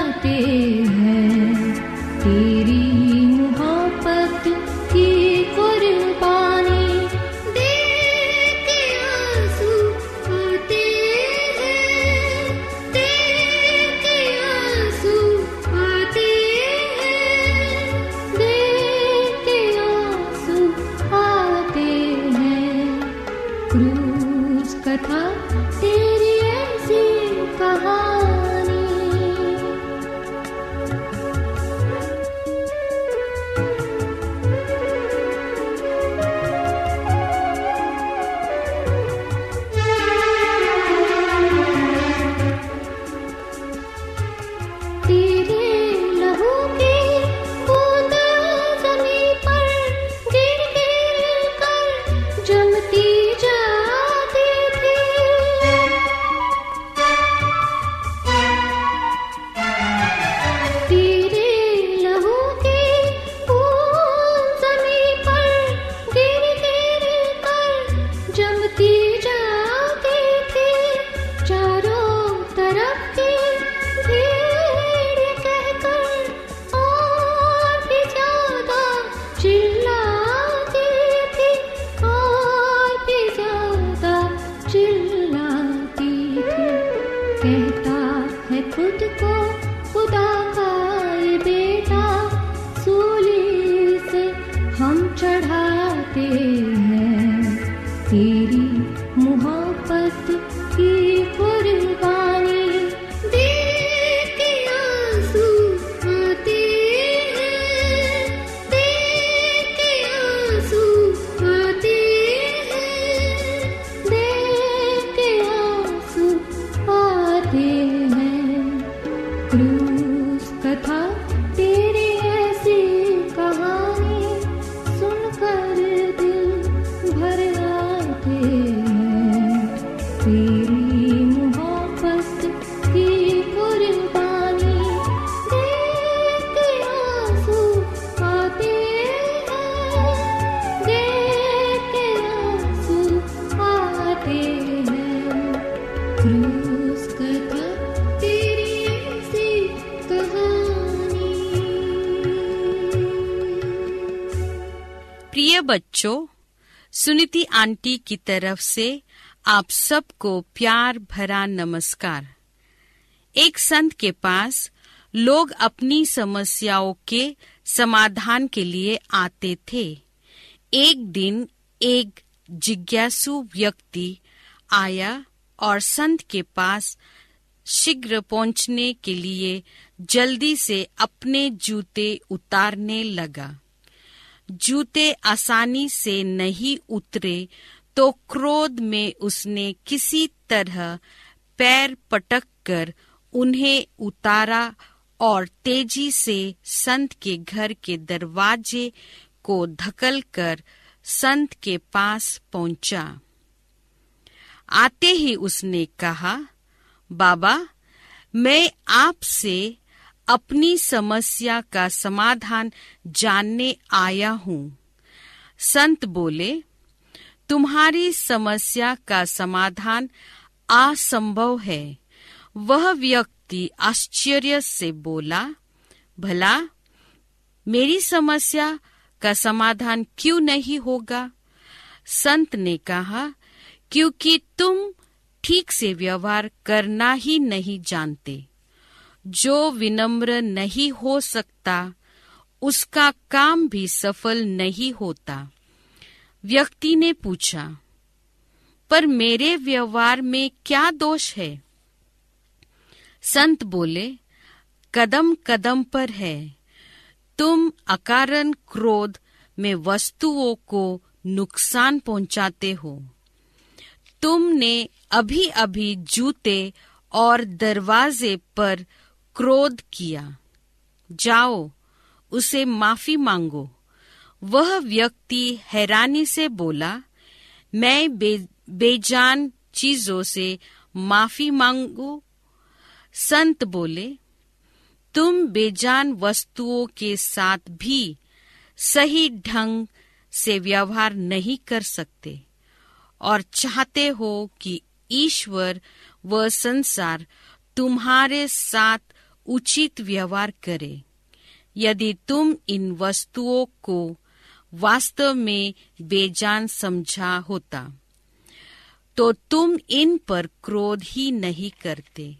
जाते हैं। आंटी की तरफ़ से आप सबको प्यार भरा नमस्कार। एक संत के पास लोग अपनी समस्याओं के समाधान के लिए आते थे। एक दिन एक जिज्ञासु व्यक्ति आया और संत के पास शीघ्र पहुँचने के लिए जल्दी से अपने जूते उतारने लगा। जूते आसानी से नहीं उतरे तो क्रोध में उसने किसी तरह पैर पटक कर उन्हें उतारा और तेज़ी से संत के घर के दरवाजे को धकल कर संत के पास पहुँचा। आते ही उसने कहा, बाबा, मैं आपसे अपनी समस्या का समाधान जानने आया हूँ। संत बोले, तुम्हारी समस्या का समाधान असंभव है। वह व्यक्ति आश्चर्य से बोला, भला, मेरी समस्या का समाधान क्यों नहीं होगा? संत ने कहा, क्योंकि तुम ठीक से व्यवहार करना ही नहीं जानते। जो विनम्र नहीं हो सकता, उसका काम भी सफल नहीं होता। व्यक्ति ने पूछा, पर मेरे व्यवहार में क्या दोष है? संत बोले, कदम कदम पर है। तुम अकारण क्रोध में वस्तुओं को नुकसान पहुंचाते हो। तुमने अभी अभी जूते और दरवाजे पर क्रोध किया। जाओ उसे माफ़ी मांगो। वह व्यक्ति हैरानी से बोला मैं बे, बेजान चीज़ों से माफ़ी मांगो। संत बोले तुम बेजान वस्तुओं के साथ भी सही ढंग से व्यवहार नहीं कर सकते और चाहते हो कि ईश्वर व संसार तुम्हारे साथ उचित व्यवहार करे। यदि तुम इन वस्तुओं को वास्तव में बेजान समझा होता तो तुम इन पर क्रोध ही नहीं करते।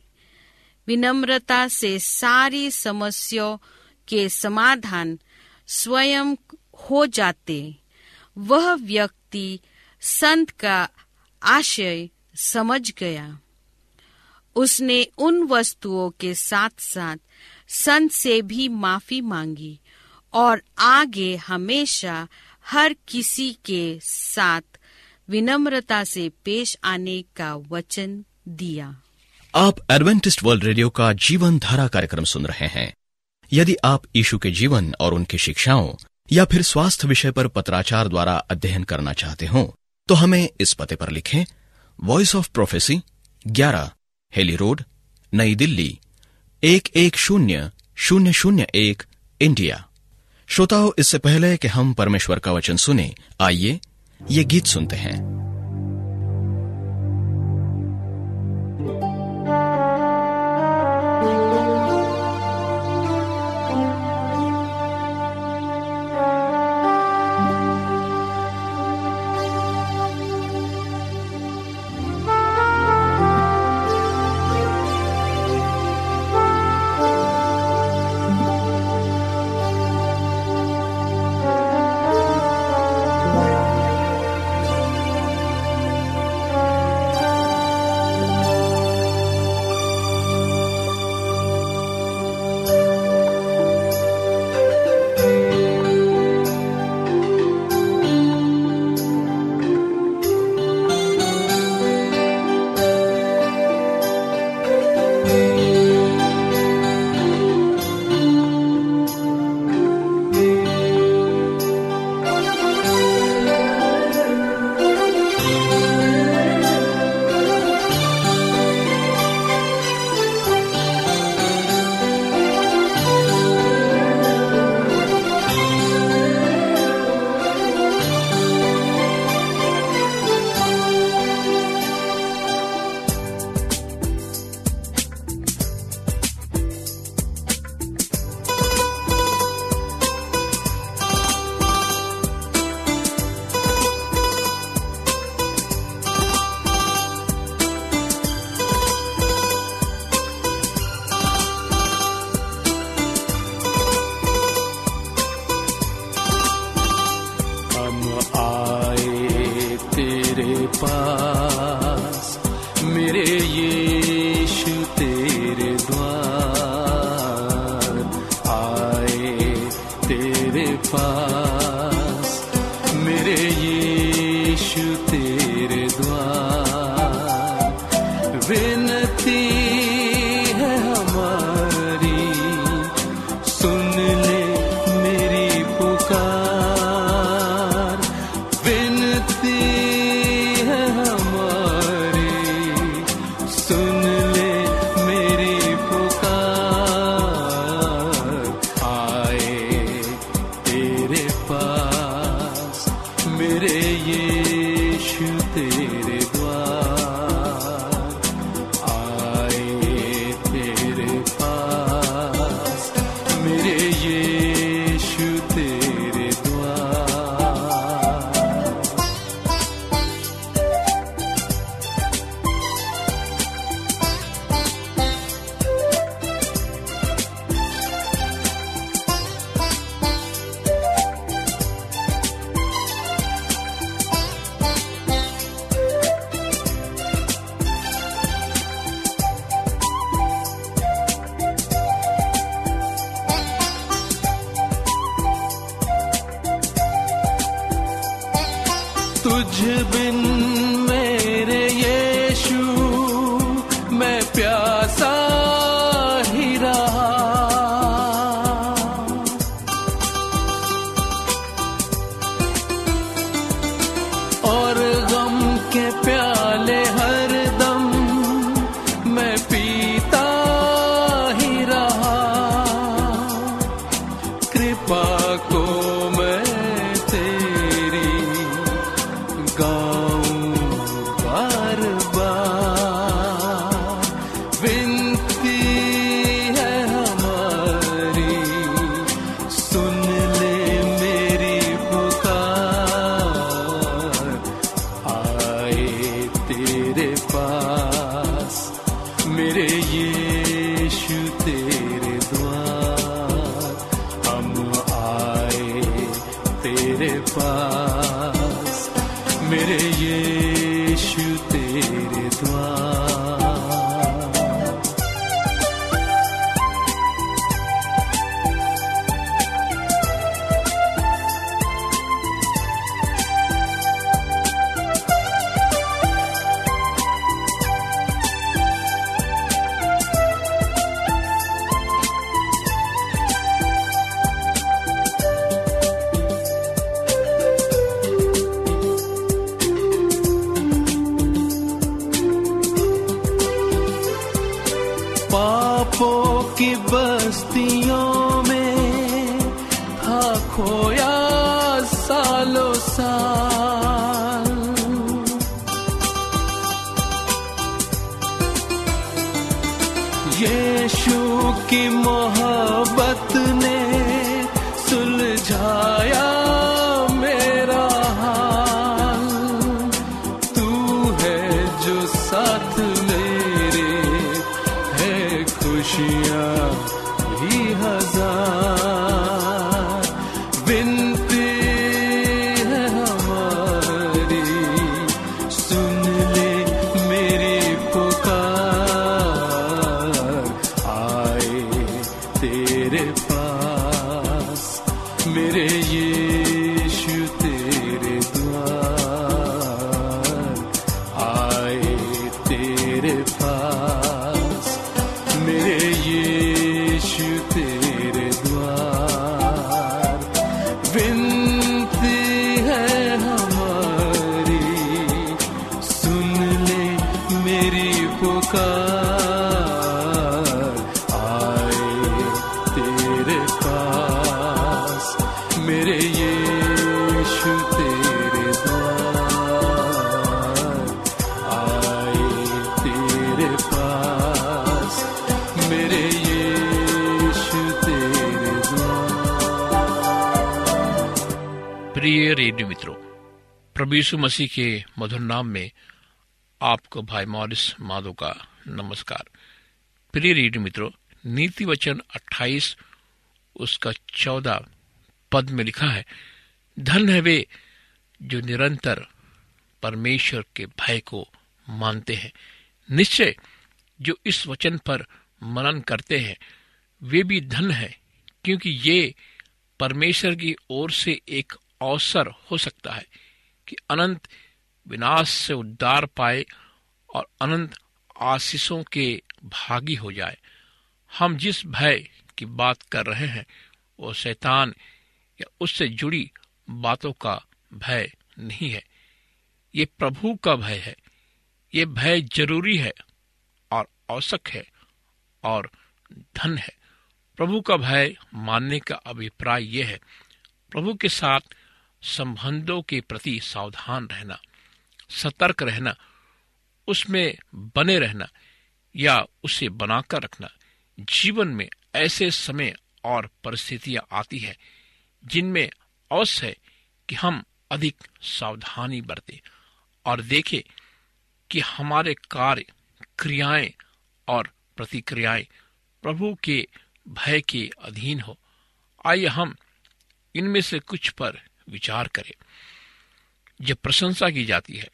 विनम्रता से सारी समस्याओं के समाधान स्वयं हो जाते। वह व्यक्ति संत का आशय समझ गया। उसने उन वस्तुओं के साथ साथ संत से भी माफ़ी मांगी और आगे हमेशा हर किसी के साथ विनम्रता से पेश आने का वचन दिया। आप एडवेंटिस्ट वर्ल्ड रेडियो का जीवन धारा कार्यक्रम सुन रहे हैं। यदि आप यीशु के जीवन और उनकी शिक्षाओं या फिर स्वास्थ्य विषय पर पत्राचार द्वारा अध्ययन करना चाहते हो तो हमें इस पते पर लिखें voice of prophecy 11 Hailey road, नई दिल्ली, एक एक शून्य शून्य शून्य एक, इंडिया। श्रोताओं, इससे पहले कि हम परमेश्वर का वचन सुने, आइए ये गीत सुनते हैं। रेडियो मित्रों, प्रभु मसीह के मधुर नाम में आपको भाई मॉरिस माधो का नमस्कार। प्रिय रेडियो मित्रों, नीति वचन 28 उसका 14 पद में लिखा है धन है वे जो निरंतर परमेश्वर के भय को मानते हैं। निश्चय जो इस वचन पर मनन करते हैं, वे भी धन है, क्योंकि ये परमेश्वर की ओर से एक अवसर हो सकता है कि अनंत विनाश से उद्धार पाए और अनंत आशीषों के भागी हो जाए। हम जिस भय की बात कर रहे हैं, वो शैतान या उससे जुड़ी बातों का भय नहीं है। ये प्रभु का भय है। ये भय ज़रूरी है और आवश्यक है और धन है। प्रभु का भय मानने का अभिप्राय यह है। प्रभु के साथ संबंधों के प्रति सावधान रहना, सतर्क रहना, उसमें बने रहना या उसे बनाकर रखना। जीवन में ऐसे समय और परिस्थितियाँ आती है जिनमें अवश्य है कि हम अधिक सावधानी बरते और देखें कि हमारे कार्य, क्रियाएँ और प्रतिक्रियाएँ प्रभु के भय के अधीन हो। आइए हम इनमें से कुछ पर विचार करें। जब प्रशंसा की जाती है,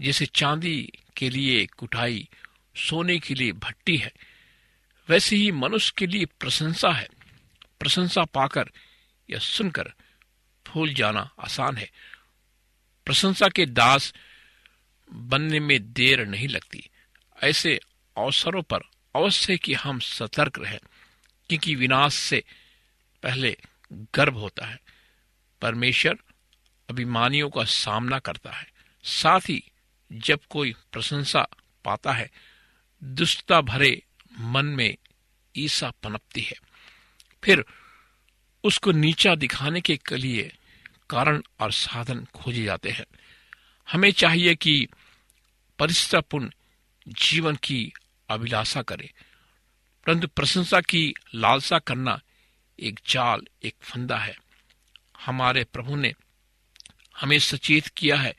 जैसे चांदी के लिए कुटाई सोने के लिए भट्टी है, वैसे ही मनुष्य के लिए प्रशंसा है। प्रशंसा पाकर या सुनकर भूल जाना आसान है। प्रशंसा के दास बनने में देर नहीं लगती। ऐसे अवसरों पर अवश्य कि हम सतर्क रहें, क्योंकि विनाश से पहले गर्भ होता है। परमेश्वर अभिमानियों का सामना करता है। साथ ही जब कोई प्रशंसा पाता है, दुष्टता भरे मन में ईसा पनपती है। फिर उसको नीचा दिखाने के लिए कारण और साधन खोजे जाते हैं। हमें चाहिए कि परिश्रमपूर्ण जीवन की अभिलाषा करें। परंतु प्रशंसा की लालसा करना एक जाल, एक फंदा है। हमारे प्रभु ने हमें सचेत किया है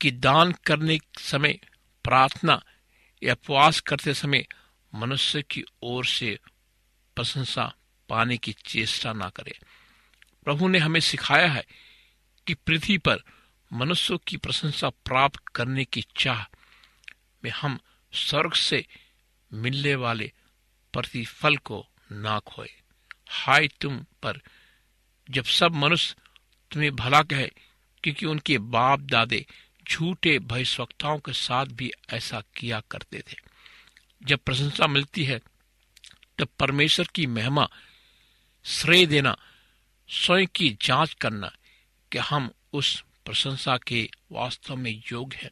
कि दान करने समय, प्रार्थना या उपवास करते समय मनुष्य की ओर से प्रशंसा पाने की चेष्टा ना करे। प्रभु ने हमें सिखाया है कि पृथ्वी पर मनुष्यों की प्रशंसा प्राप्त करने की चाह में हम स्वर्ग से मिलने वाले प्रतिफल को ना खोए। हाय, तुम पर जब सब मनुष्य तुम्हें भला कहे, क्योंकि उनके बाप दादे झूठे भयस्वक्ताओं के साथ भी ऐसा किया करते थे। जब प्रशंसा मिलती है, तब परमेश्वर की महिमा, श्रेय देना, स्वयं की जाँच करना कि हम उस प्रशंसा के वास्तव में योग्य है।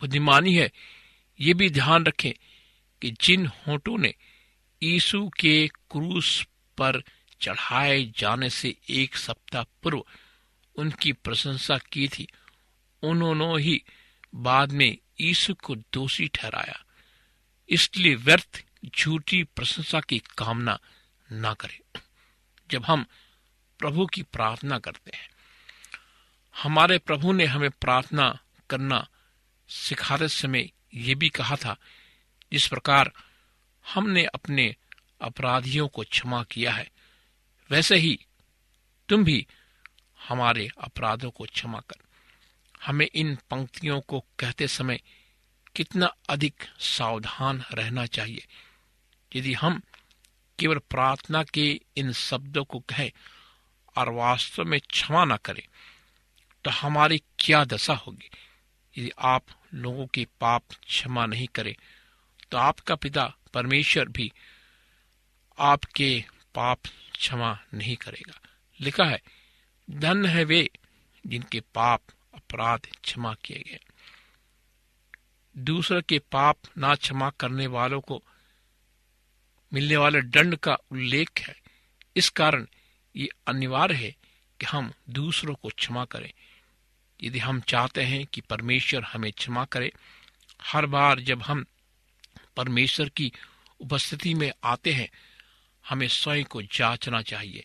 बुद्धिमानी है, ये भी ध्यान रखें कि जिन होठों ने यीशु के क्रूस पर चढ़ाए जाने से एक सप्ताह पूर्व उनकी प्रशंसा की थी। उन्होंने ही बाद में यीशु को दोषी ठहराया। इसलिए व्यर्थ झूठी प्रशंसा की कामना ना करें। जब हम प्रभु की प्रार्थना करते हैं, हमारे प्रभु ने हमें प्रार्थना करना सिखाते समय ये भी कहा था, जिस प्रकार हमने अपने अपराधियों को क्षमा किया है वैसे ही तुम भी हमारे अपराधों को क्षमा कर। हमें इन पंक्तियों को कहते समय कितना अधिक सावधान रहना चाहिए। यदि हम केवल प्रार्थना के इन शब्दों को कहें और वास्तव में क्षमा न करें तो हमारी क्या दशा होगी? यदि आप लोगों के पाप क्षमा नहीं करें तो आपका पिता परमेश्वर भी आपके पाप क्षमा नहीं करेगा। लिखा है, धन है वे जिनके पाप अपराध क्षमा किए गए। दूसरे के पाप ना क्षमा करने वालों को मिलने वाले दंड का उल्लेख है। इस कारण ये अनिवार्य है कि हम दूसरों को क्षमा करें। यदि हम चाहते हैं कि परमेश्वर हमें क्षमा करे, हर बार जब हम परमेश्वर की उपस्थिति में आते हैं हमें स्वयं को जांचना चाहिए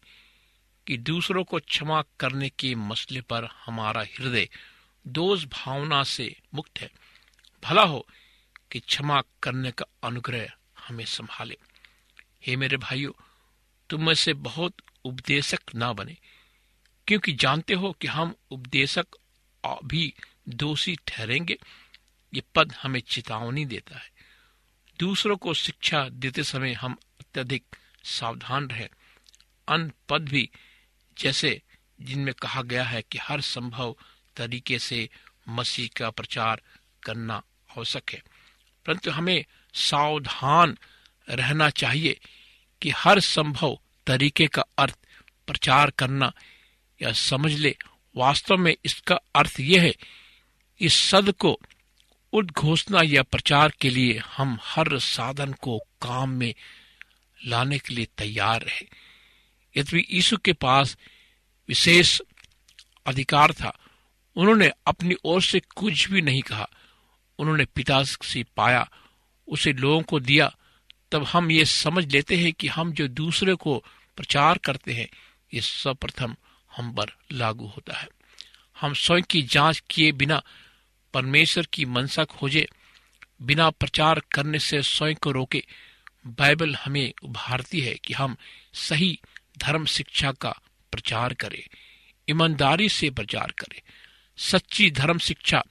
कि दूसरों को क्षमा करने के मसले पर हमारा हृदय दोष भावना से मुक्त है। भला हो कि क्षमा करने का अनुग्रह हमें संभाले। हे मेरे भाइयों, तुम में से बहुत उपदेशक ना बने, क्योंकि जानते हो कि हम उपदेशक भी दोषी ठहरेंगे। ये पद हमें चेतावनी देता है। दूसरों को शिक्षा देते समय हम अत्यधिक सावधान रहे। अन्य पद भी, जैसे जिनमें कहा गया है कि हर संभव तरीके से मसीह का प्रचार करना आवश्यक है। परंतु हमें सावधान रहना चाहिए कि हर संभव तरीके का अर्थ प्रचार करना या समझ ले, वास्तव में इसका अर्थ यह है कि सद को उद्घोषणा या प्रचार के लिए हम हर साधन को काम में लाने के लिए तैयार रहे यद्यपि यीशु के पास विशेष अधिकार था, उन्होंने अपनी ओर से कुछ भी नहीं कहा। उन्होंने पिता से पाया, उसे लोगों को दिया। तब हम ये समझ लेते हैं कि हम जो दूसरे को प्रचार करते हैं, ये सर्वप्रथम हम पर लागू होता है। हम स्वयं की जाँच किए बिना परमेश्वर की मनसा खोजे, बिना प्रचार करने से स्वयं को रोके। बाइबल हमें उभारती है कि हम सही धर्म शिक्षा का प्रचार करें, ईमानदारी से प्रचार करें, सच्ची धर्म शिक्षा,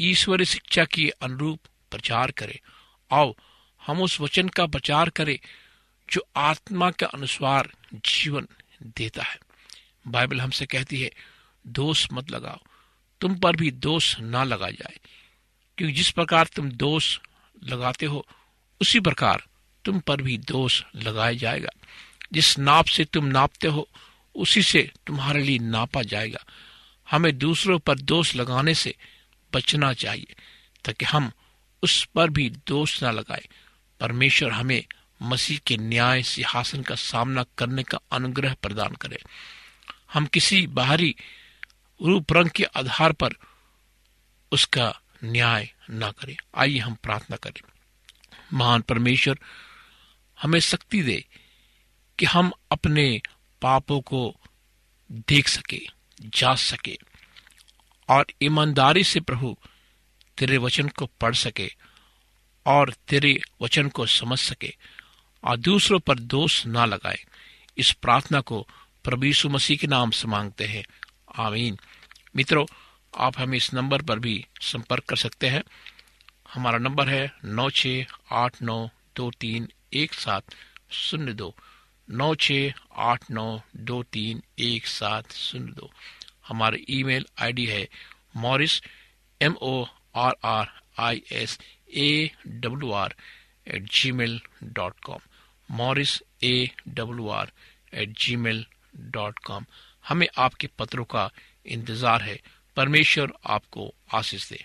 ईश्वरीय शिक्षा के अनुरूप प्रचार करें। आओ, हम उस वचन का प्रचार करें जो आत्मा के अनुसार जीवन देता है। बाइबल हमसे कहती है, दोष मत लगाओ, तुम पर भी दोष ना लगा जाए, क्योंकि जिस प्रकार तुम दोष लगाते हो, उसी प्रकार तुम पर भी दोष लगाया जाएगा। जिस नाप से तुम नापते हो, उसी से तुम्हारे लिए नापा जाएगा। हमें दूसरों पर दोष लगाने से बचना चाहिए, ताकि हम उस पर भी दोष न लगाए। परमेश्वर हमें मसीह के न्याय, सिंहासन का सामना करने का अनुग्रह प्रदान करे। हम किसी बाहरी रूप रंग के आधार पर उसका न्याय ना करें। आइए हम प्रार्थना करें। महान परमेश्वर हमें शक्ति दे कि हम अपने पापों को देख सके, जाँच सके और ईमानदारी से प्रभु तेरे वचन को पढ़ सके और तेरे वचन को समझ सके और दूसरों पर दोष ना लगाए। इस प्रार्थना को प्रभु मसीह के नाम से मांगते हैं। आमीन। मित्रों, आप हमें इस नंबर पर भी संपर्क कर सकते हैं। हमारा नंबर है नौ छ आठ नौ दो तीन एक सात शून्य दो। नौ छ आठ नौ दो तीन एक सात शून्य दो। हमारी ईमेल आईडी है Morris M O R R I S A W R at Gmail dot com Morris A W R at Gmail dot com हमें आपके पत्रों का इंतज़ार है। परमेश्वर आपको आशीष दे।